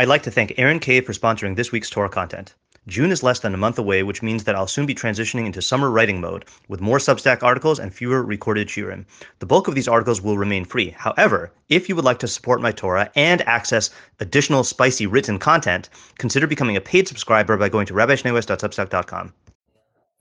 I'd like to thank Aaron Cave for sponsoring this week's Torah content. June is less than a month away, which means that I'll soon be transitioning into summer writing mode with more Substack articles and fewer recorded shiurim. The bulk of these articles will remain free. However, if you would like to support my Torah and access additional spicy written content, consider becoming a paid subscriber by going to rabbischneeweiss.substack.com.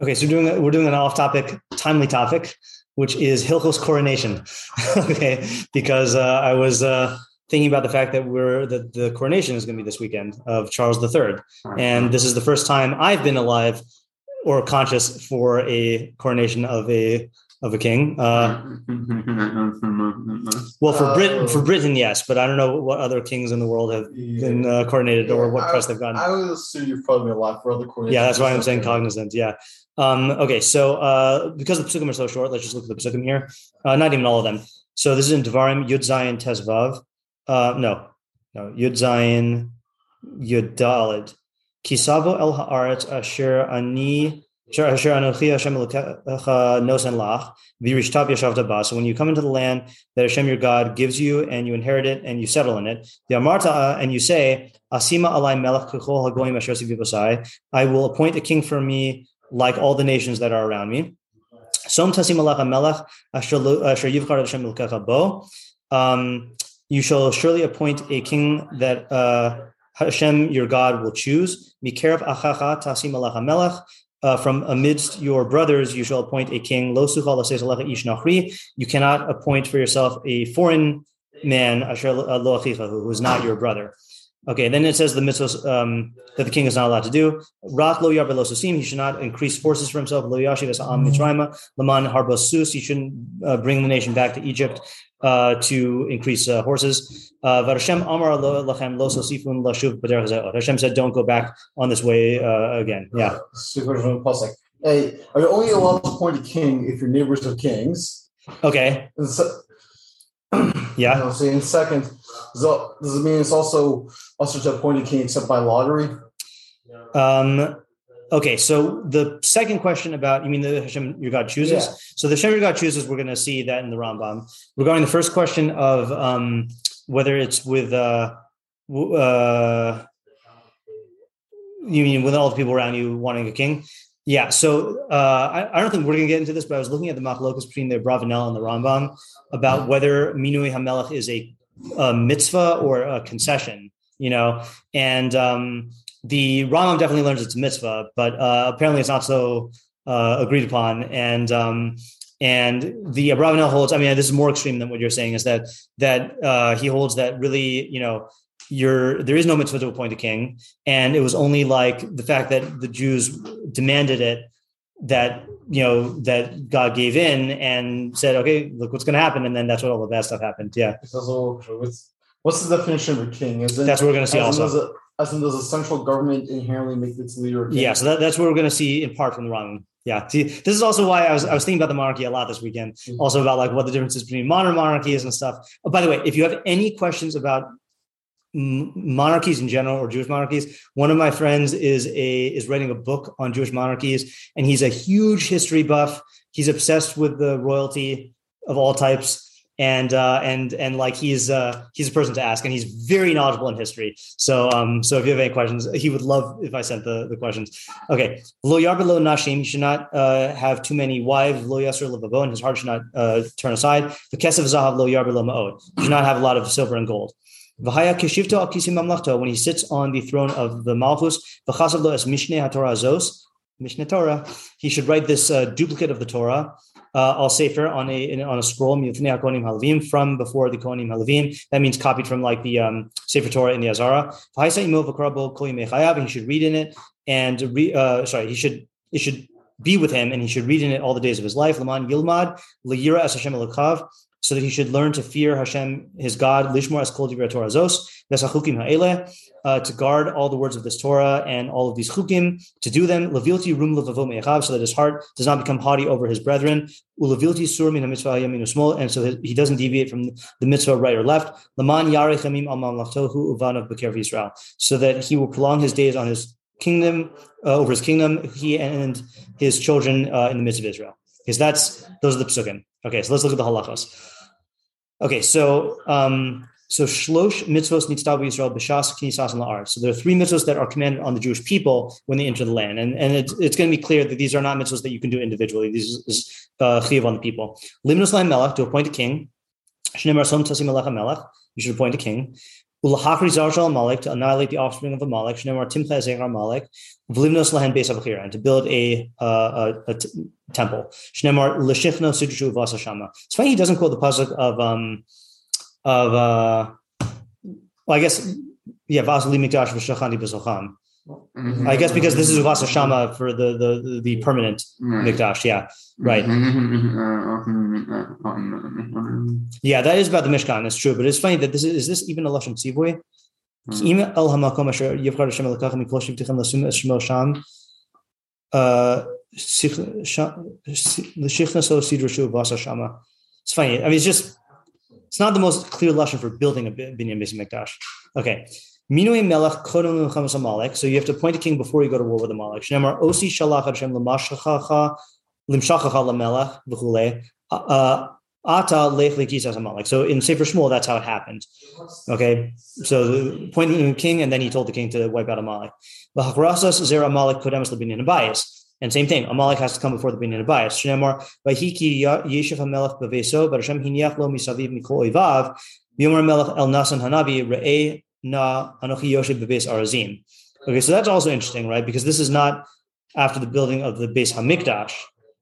Okay, so we're doing we're doing an off-topic, timely topic, which is Hilchos coronation. okay, because uh, I was uh, thinking about the fact that we're that the coronation is going to be this weekend of Charles III, and this is the first time I've been alive or conscious for a coronation of a of a king. Uh, well, for Britain, for Britain, yes, but I don't know what other kings in the world have been uh, coronated yeah, or what I, press they've gotten. I would assume you've probably been alive for other coronations. Yeah, that's why I'm saying cognizant. Yeah. Um, okay, so uh, because the psukim are so short, let's just look at the psukim here. Uh, not even all of them. So this is in Devarim Yud Zayin Tezvav. Uh, no, no, Yud Zayin Yud Dalid. Kisavo el haaretz asher ani so when you come into the land that Hashem your God gives you and you inherit it and you settle in it, the Amarta and you say, Asima alai melech I will appoint a king for me like all the nations that are around me. Som tasim melech um, you shall surely appoint a king that uh, Hashem your God will choose. Mikerev achacha tasim melech uh, from amidst your brothers, you shall appoint a king. Lo You cannot appoint for yourself a foreign man, asher lo who is not your brother. Okay, then it says the mitzvahs um, that the king is not allowed to do. Rak lo yarbe lo He should not increase forces for himself. Lo yashiv es am mitzrayma. Laman harbos sus. He shouldn't uh, bring the nation back to Egypt uh, to increase uh, horses. Uh, Hashem Amar lachem lo sosifun lashuv Hashem said, "Don't go back on this way uh, again." Yeah. Hey, are you only allowed to appoint a king if your neighbors are kings? Okay. So, yeah. You know, so in second, does it mean it's also also to a appoint a king except by lottery? Um, Okay, so the second question about you mean the Hashem your God chooses? Yeah. So the Hashem your God chooses, we're going to see that in the Rambam. Regarding the first question of um, whether it's with uh, uh, you mean with all the people around you wanting a king? Yeah, so uh, I, I, don't think we're going to get into this, but I was looking at the machlokas between the Abravanel and the Rambam about whether Minui Hamelech is a, a mitzvah or a concession you know, and um, the Rambam definitely learns it's mitzvah, but uh, apparently it's not so uh, agreed upon. And um, and the Abravanel holds. I mean, this is more extreme than what you're saying. Is that that uh, he holds that really, you know, you're there is no mitzvah to appoint a king, and it was only like the fact that the Jews demanded it that you know that God gave in and said, okay, look what's going to happen, and then that's what all the bad stuff happened. Yeah. What's the definition of a king? Is it, that's what we're going to see also as in does a central government inherently make its leader a king? Yeah, so that, that's what we're going to see in part from the Rambam. Yeah, see, this is also why I was I was thinking about the monarchy a lot this weekend. Mm-hmm. Also about like what the differences between modern monarchies and stuff. Oh, by the way, if you have any questions about monarchies in general or Jewish monarchies, one of my friends is a is writing a book on Jewish monarchies, and he's a huge history buff. He's obsessed with the royalty of all types and uh, and and like he's uh, he's a person to ask, and he's very knowledgeable in history. So um, so if you have any questions, he would love if I sent the, the questions. Okay, lo yarbelo nashim. He should not uh, have too many wives. Lo yasser and his heart should not uh, turn aside. The kesef zahav lo yarbelo ma'od. He should not have a lot of silver and gold. When he sits on the throne of the malchus, mishneh haTorah zos. Mishneh Torah. He should write this uh, duplicate of the Torah uh, sefer on a on a scroll from before the Kohanim Halavim. That means copied from like the um, Sefer Torah in the Azara. He should read in it and re, uh, sorry, he should it should be with him and he should read in it all the days of his life. Laman Yilmad Liyira as so that he should learn to fear Hashem, his God, Lishmor as Kol Torah Zos, Vesachukim Ha'ele, uh, to guard all the words of this Torah and all of these chukim, to do them, Levilti Rum Levavo so that his heart does not become haughty over his brethren, Ulevilti Sur Min Mitzvah Yamin Usmol, and so he doesn't deviate from the mitzvah right or left, Laman Yarech Hamim Al Mamlachtohu Uvanav Beker Israel, so that he will prolong his days on his kingdom, uh, over his kingdom, he and his children uh, in the midst of Israel. Because that's those are the psukim. Okay, so let's look at the halachos. Okay, so um, so shlosh mitzvos nitzdav Yisrael b'shas and la'aretz. So there are three mitzvos that are commanded on the Jewish people when they enter the land, and and it's, it's going to be clear that these are not mitzvos that you can do individually. These is uh, on the people. Limnos melech to appoint a king. You should appoint a king. Amalek to annihilate the offspring of Amalek. Ezer Amalek. V'limnos lahen beis avachira and to build a uh, a, a t- temple. Shneimar l'shichno sidrshu v'asashama. It's funny he doesn't quote the pasuk of um of uh well I guess yeah Vasali Mikdash v'shachani b'socham. I guess because this is Uvasa Shama for the the the permanent Mikdash. Yeah, mm-hmm. right. Mm-hmm. Yeah, that is about the Mishkan. It's true, but it's funny that this is, is this even a lashon tzivoy? Mm. El hamakom asher yivchar Hashem elokachem mikol shivtichem lasum es sham. Uh, l'shichna so sidra shu vasa shama. It's funny. I mean, it's just it's not the most clear lashon for building a binyan basic mikdash. Okay. Minui melech amalek. So you have to appoint a king before you go to war with Amalek. Shnemar osi shalach Hashem l'mashachacha limshachacha lamelech v'chule. Uh, Ata amalek. So in Sefer Shmuel, that's how it happened. Okay, so appointing a king, and then he told the king to wipe out Amalek. V'hakrasas zer Amalek kodemas l'binyan abayis. And same thing, Amalek has to come before the binyan abayis. Shnemar v'hiki yeshiv hamelech beveso, but Hashem lo misaviv mikol ivav. V'yomer melech el nasan hanavi re'eh na anochi yoshe bebes arazim. Okay, so that's also interesting, right? Because this is not after the building of the base Hamikdash,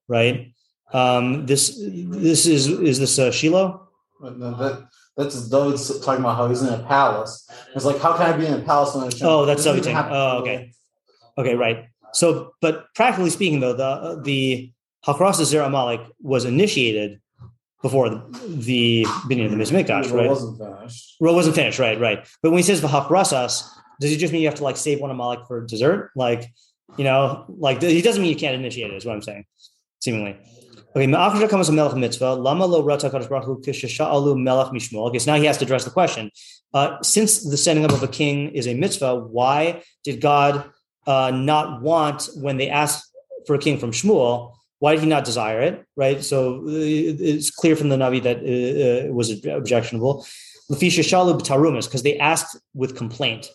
right? Um, this this is is this uh, Shiloh? That, that's David's talking about how he's in a palace. It's like, how can I be in a palace when Hashem Oh, that's doesn't something. even Oh, okay, okay, right. So, but practically speaking, though, the the Hakras Zer Amalek was initiated before the, the beginning of the Mikdash, It right? wasn't finished. Well, it wasn't finished, right? Right. But when he says v'hakrasas, does he just mean you have to like save one Amalek for dessert? Like, you know, like he doesn't mean you can't initiate it. Is what I'm saying, seemingly. Okay, ma'achra comes a melech mitzvah. Lama lo rata kadosh baruch hu kishasha'alu melech mishmol. Okay, so now he has to address the question. Uh, since the setting up of a king is a mitzvah, why did God uh, not want when they asked for a king from Shmuel? Why did he not desire it? Right. So uh, it's clear from the Navi that uh, it was objectionable. Lafisha shalu b'tarumas, because they asked with complaint.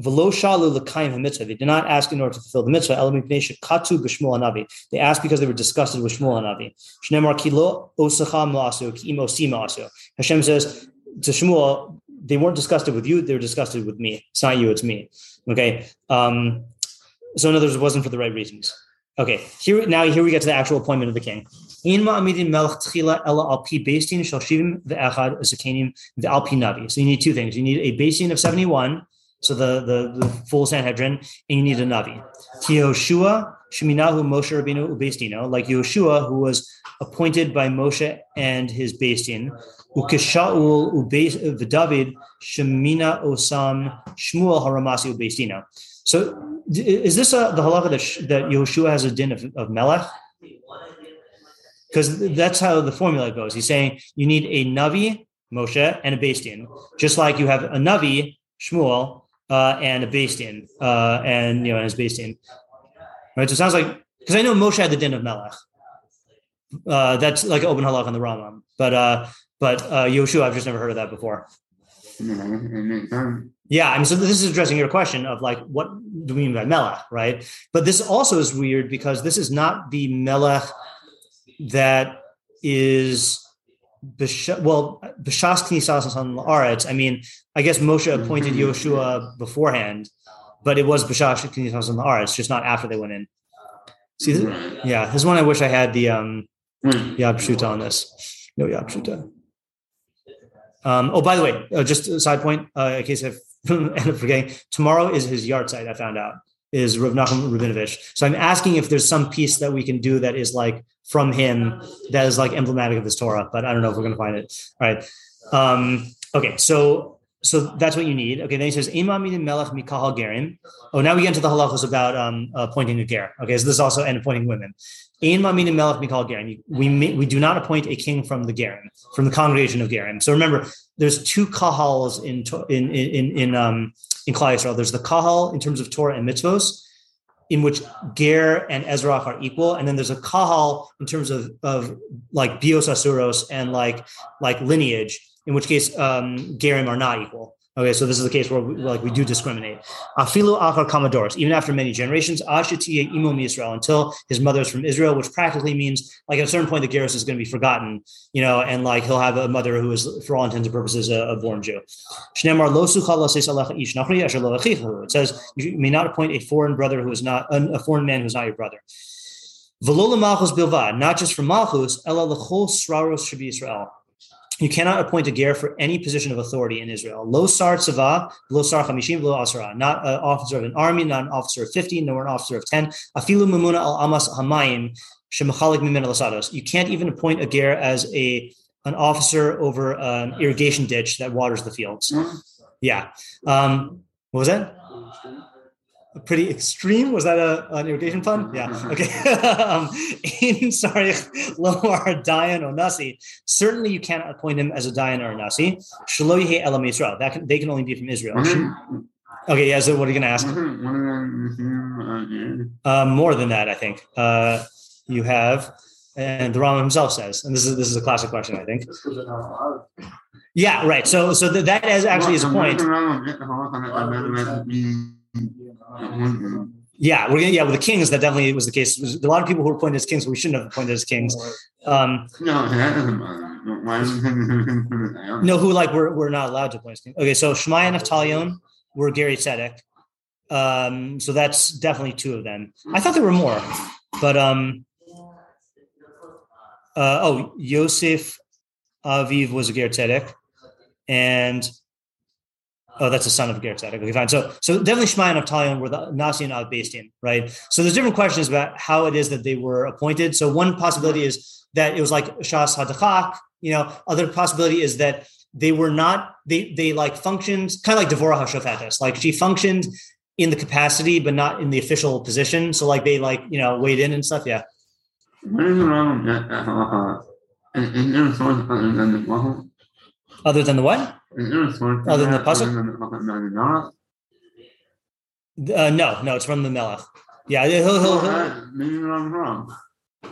Velo shalu l'kayim hamitzvah. They did not ask in order to fulfill the mitzvah. Elam mipnei shekatu b'shmuel hanavi. They asked because they were disgusted with Shmuel hanavi. Shnemar kilo osacha ma'asu ki. Hashem says to Shmuel, they weren't disgusted with you; they were disgusted with me. It's not you; it's me. Okay. Um, so in other words, it wasn't for the right reasons. Okay. Here now, here we get to the actual appointment of the king. In ma'amidin melech tchila ela al pi beistin shal shivim ve'echad zakenim ve'al pi navi. So you need two things. You need a basin of seventy-one, so the, the full Sanhedrin, and you need a navi. Yoshua sheminahu Moshe Rabbeinu ubeistino, like Yoshua, who was appointed by Moshe and his beistin. Ukeshaul ubeis v'David shemina osam Shmuel haramasi ubeistino. So is this a, the halacha that, that Yoshua has a din of, of melech? Because that's how the formula goes. He's saying you need a Navi, Moshe, and a Bastian, just like you have a Navi, Shmuel, uh, and a Bastian, uh, and you know, and his Bastian. Right. So it sounds like because I know Moshe had the din of Melech. Uh, that's like open halach on the Rambam, but uh, but uh, Yoshua, I've just never heard of that before. Yeah, I mean, so this is addressing your question of like, what do we mean by melech, right? But this also is weird because this is not the melech that is well, b'shas knisas on la'aretz. I mean, I guess Moshe appointed Yoshua beforehand, but it was b'shas knisas on la'aretz, just not after they went in. See, this, yeah, this is one I wish I had the um Yad Pshuta on this. No Yad Pshuta. Um, oh, by the way, uh, just a side point, uh, in case I end up forgetting, tomorrow is his yahrzeit. I found out is Rav Nachum Rabinovitch. So I'm asking if there's some piece that we can do that is like from him that is like emblematic of his Torah, but I don't know if we're going to find it. All right. Um, okay. So, so that's what you need. Okay. Then he says, Imam melech mikahal gerim. Oh, now we get into the halachos about um, appointing a ger. Okay. So this is also and appointing women. Imam melech mikahal gerim. We we do not appoint a king from the gerim, from the congregation of gerim. So remember, there's two kahals in in in in um in Klal Yisrael. There's the kahal in terms of Torah and mitzvos, in which Ger and ezrach are equal, and then there's a kahal in terms of of like bios asuros and like like lineage, in which case um, gerim are not equal. Okay, so this is the case where we, like we do discriminate. Afilu achar kamadoros, even after many generations, ashatiye imum Israel, until his mother is from Israel, which practically means like at a certain point the gerus is going to be forgotten, you know, and like he'll have a mother who is, for all intents and purposes, a, a born Jew. It says you may not appoint a foreign brother who is not a foreign man who is not your brother. Velola malchus bilvad, not just for malchus, ela lechol sraros be Israel you cannot appoint a ger for any position of authority in Israel. Lo sar tzava, lo sar chamishim, lo asara. Not an officer of an army, not an officer of 50, nor an officer of 10. Afilu mumuna al amas hamayim, shemachalik mimin alasados. You can't even appoint a ger as a an officer over an irrigation ditch that waters the fields. Mm-hmm. Yeah. Um, what was that? Pretty extreme. Was that a, an irrigation pun? Yeah. Mm-hmm. Okay. um, sorry, Lomar Dayan or Nasi. Certainly, you cannot appoint him as a Dayan or a Nasi. Shaloyihe Elam Israel. That can, they can only be from Israel. Mm-hmm. Okay. Yeah. So, what are you going to ask? Uh, more than that, I think. Uh, you have, and the Rama himself says, and this is this is a classic question, I think. Yeah. Right. So, so that, that is actually his point. Yeah, we're gonna, yeah, with the kings, that definitely was the case. There's a lot of people who were appointed as kings, we shouldn't have appointed as kings. Um, no, no, who like we're, we're not allowed to appoint as kings. Okay, so Shemaiah and Avtalion were Geirei Tzedek. Um, so that's definitely two of them. I thought there were more, but um, uh, oh, Yosef Aviv was a Tzedek, and Oh, that's a son of Ger Tzedek. Okay, fine. So, so definitely Shmai and Avtalion were the Nasi and Av Beis Din, right? So there's different questions about how it is that they were appointed. So one possibility is that it was like Shas Hadachak. You know, other possibility is that they were not, they they like functioned kind of like Devorah HaShofetes. Like she functioned in the capacity, but not in the official position. So like they like, you know, weighed in and stuff. Yeah. Other than the what? Other than the pasuk? Uh, no, no, it's from the Melech. Yeah, he'll, he'll, he'll, maybe I'm wrong.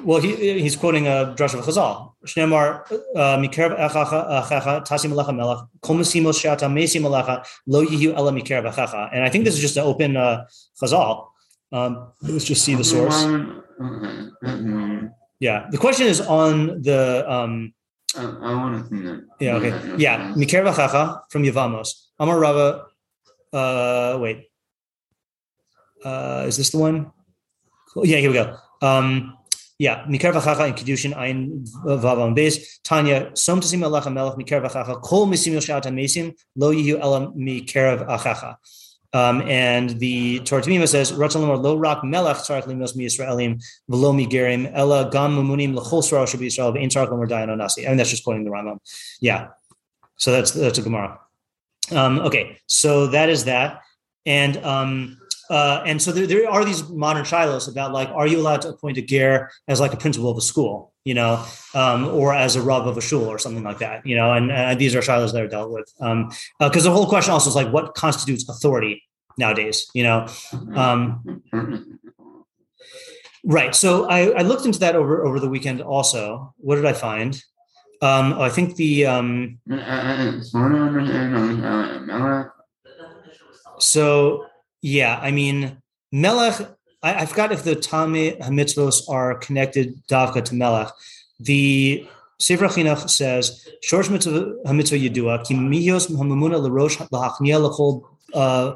Well, he, he's quoting a drush of Chazal. Shnemar uh, mikerev achacha tasim alecha melech kol mesimos shata mesim alecha lo yihu ela achacha. And I think this is just an open uh, Chazal. Um, let's just see the source. Yeah, the question is on the um, I, I want to think that. Yeah, okay. Yeah. Mikir Vachacha from Yavamos. Amar Rava. Uh, wait. Uh, is this the one? Yeah, here we go. Um, yeah, Mikar Vachacha in Kedushin Ein Vavam Beis. Tanya, Som Tasim Alecha Melech Mikar Vachacha Kol Misim Yoshat Mesim Lo Yihu Elam Mikar Achacha. Um, and the Torah Tamima says, "Ratzalamar lo rak melech tzarich limos mi Yisraelim v'lo mi gerim ella gam mumunim l'chol sra should be Yisrael v'in tzarich lamar dayan nasi." I mean, that's just quoting the Rambam. Yeah, so that's that's a Gemara. Um, okay, so that is that, and um, uh, and so there, there are these modern shilohs about like, are you allowed to appoint a ger as like a principal of a school, you know, um, or as a rav of a shul or something like that, you know, and, and these are shilohs that are dealt with. Because um, uh, the whole question also is like, what constitutes authority nowadays, you know? Um, right. So I, I, looked into that over, over the weekend also. What did I find? Oh, I think the, um, so yeah, I mean, Melech, I, I forgot if the Tame Hamitzvos are connected Davka to Melech. The Sefer Chinuch says, Shorsh Mitzvah Yedua, Ki Mihos Hamamuna L'Rosh L'Hachnia L'Chol uh,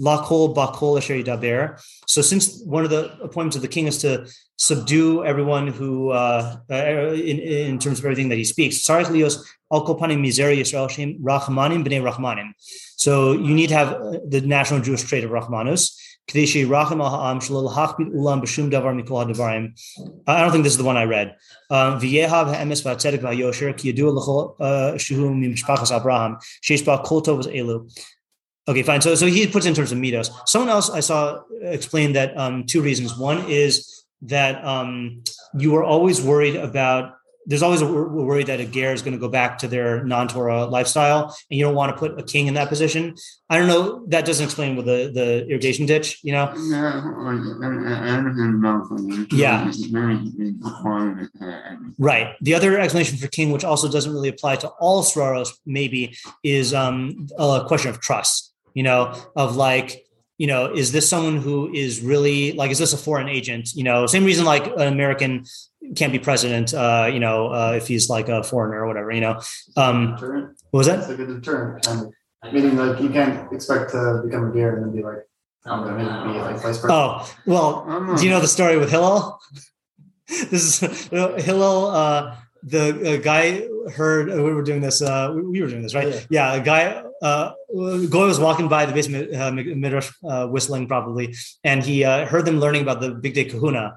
Lakol Bakol Asher Daber. So, since one of the appointments of the king is to subdue everyone who, uh, uh, in, in terms of everything that he speaks, Sarich Lios Al Kopanim Mizeri Yisrael Shem Rachmanim Bnei Rachmanim. So, you need to have uh, the national Jewish trait of Rahmanus. I don't think this is the one I read. Um, Okay, fine. So, so he puts in terms of mitos. Someone else I saw explained that um, two reasons. One is that um, you were always worried about there's always a worry that a ger is going to go back to their non-Torah lifestyle, and you don't want to put a king in that position. I don't know. That doesn't explain with the the irrigation ditch. You know. Yeah. Right. The other explanation for king, which also doesn't really apply to all sraros, maybe, is um, a question of trust. You know, of like you know, is this someone who is really like, is this a foreign agent? You know, same reason like an American can't be president, uh, you know, uh, if he's like a foreigner or whatever, you know. Um, deterrent. what was that? It's like a deterrent. Meaning, like, you can't expect to become a gear and then be like, I'm going to be like vice president. Oh, well, do you know the story with Hillel? this is Hillel. Uh, the uh, guy heard uh, we were doing this. Uh, we were doing this, right? Yeah, yeah a guy. Uh, Goy was walking by the basement uh, midrash, uh, whistling probably, and he uh, heard them learning about the big day Kahuna.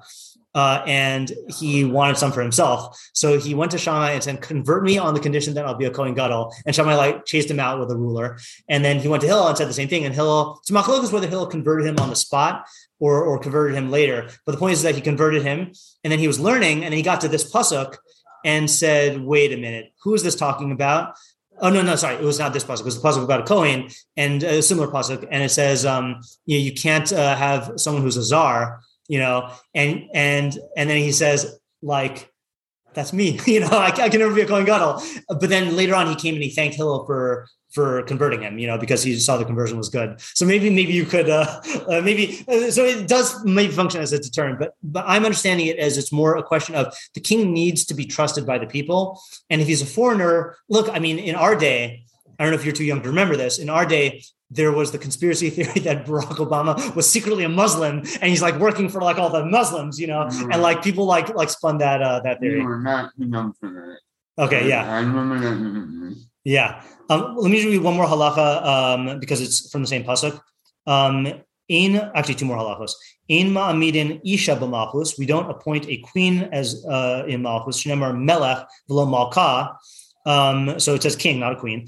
Uh, and he wanted some for himself. So he went to Shammai and said, "Convert me on the condition that I'll be a Kohen Gadol." And Shammai like chased him out with a ruler. And then he went to Hillel and said the same thing. And Hillel, so Machlok is whether Hillel converted him on the spot or or converted him later. But the point is that he converted him, and then he was learning, and then he got to this pasuk and said, "Wait a minute, who is this talking about?" Oh no, no, sorry, it was not this pasuk. It was the pasuk about a Kohen and a similar pasuk, and it says, um, you know, you can't uh, have someone who's a zar, you know, and and and then he says like. That's me, you know. I, I can never be a Kohen. But then later on, he came and he thanked Hillel for for converting him, you know, because he saw the conversion was good. So maybe maybe you could uh, uh, maybe uh, so it does maybe function as a deterrent, but but I'm understanding it as it's more a question of the king needs to be trusted by the people, and if he's a foreigner, look, I mean, in our day, I don't know if you're too young to remember this. In our day, there was the conspiracy theory that Barack Obama was secretly a Muslim and he's like working for like all the Muslims, you know, mm-hmm. and like people like like spun that uh that theory. You were not young for that. Okay, yeah. I remember that. Yeah. Um, let me read one more halacha um, because it's from the same pasuk. Um, in actually two more halachos. In ma'amidin isha b'malchus, we don't appoint a queen as uh, in malchus. Shnemar melech v'lo malka. Um, so it says king, not a queen.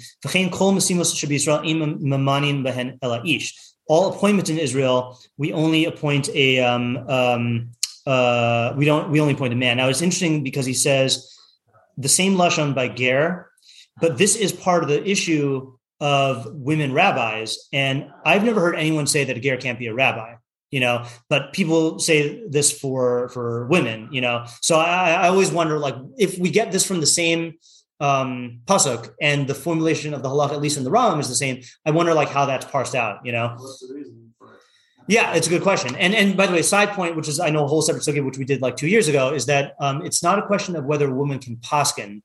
All appointments in Israel, we only appoint a um, um, uh, we don't we only appoint a man. Now it's interesting because he says the same lashon by ger but this is part of the issue of women rabbis. And I've never heard anyone say that a ger can't be a rabbi, you know, but people say this for for women, you know. So I, I always wonder, like, if we get this from the same um pasuk and the formulation of the halach, at least in the Rambam, is the same. I wonder like how that's parsed out, you know. Yeah, it's a good question. And and by the way, side point, which is I know a whole separate subject, which we did like two years ago, is that um, it's not a question of whether a woman can paskin.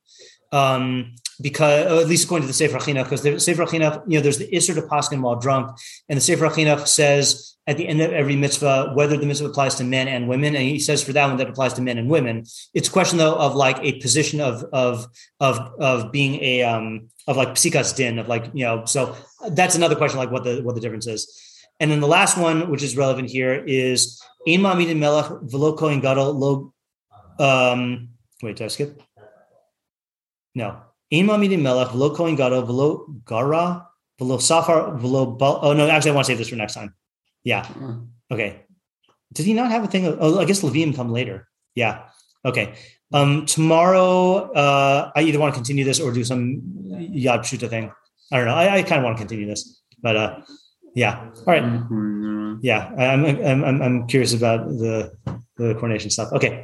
Um, because at least according to the Sefer Chinuch, because the Sefer Chinuch, you know, there's the Isser to Paskin while drunk, and the Sefer Chinuch says at the end of every mitzvah whether the mitzvah applies to men and women, and he says for that one that applies to men and women. It's a question though of like a position of of of of being a um of like psikas din of like you know. So that's another question like what the what the difference is. And then the last one, which is relevant here, is in Mamid Melech velo kohen gadol lo. Um, wait, did I skip? No, in Imamidi melech v'lo kohen gadol v'lo gara v'lo safar v'lo Oh no, actually, I want to save this for next time. Yeah. Okay. Did he not have a thing? Of, oh, I guess Levine come later. Yeah. Okay. Um, tomorrow, uh, I either want to continue this or do some yad pshuta thing. I don't know. I, I kind of want to continue this, but uh, yeah. All right. Mm-hmm. Yeah, I'm, I'm I'm curious about the the coronation stuff. Okay.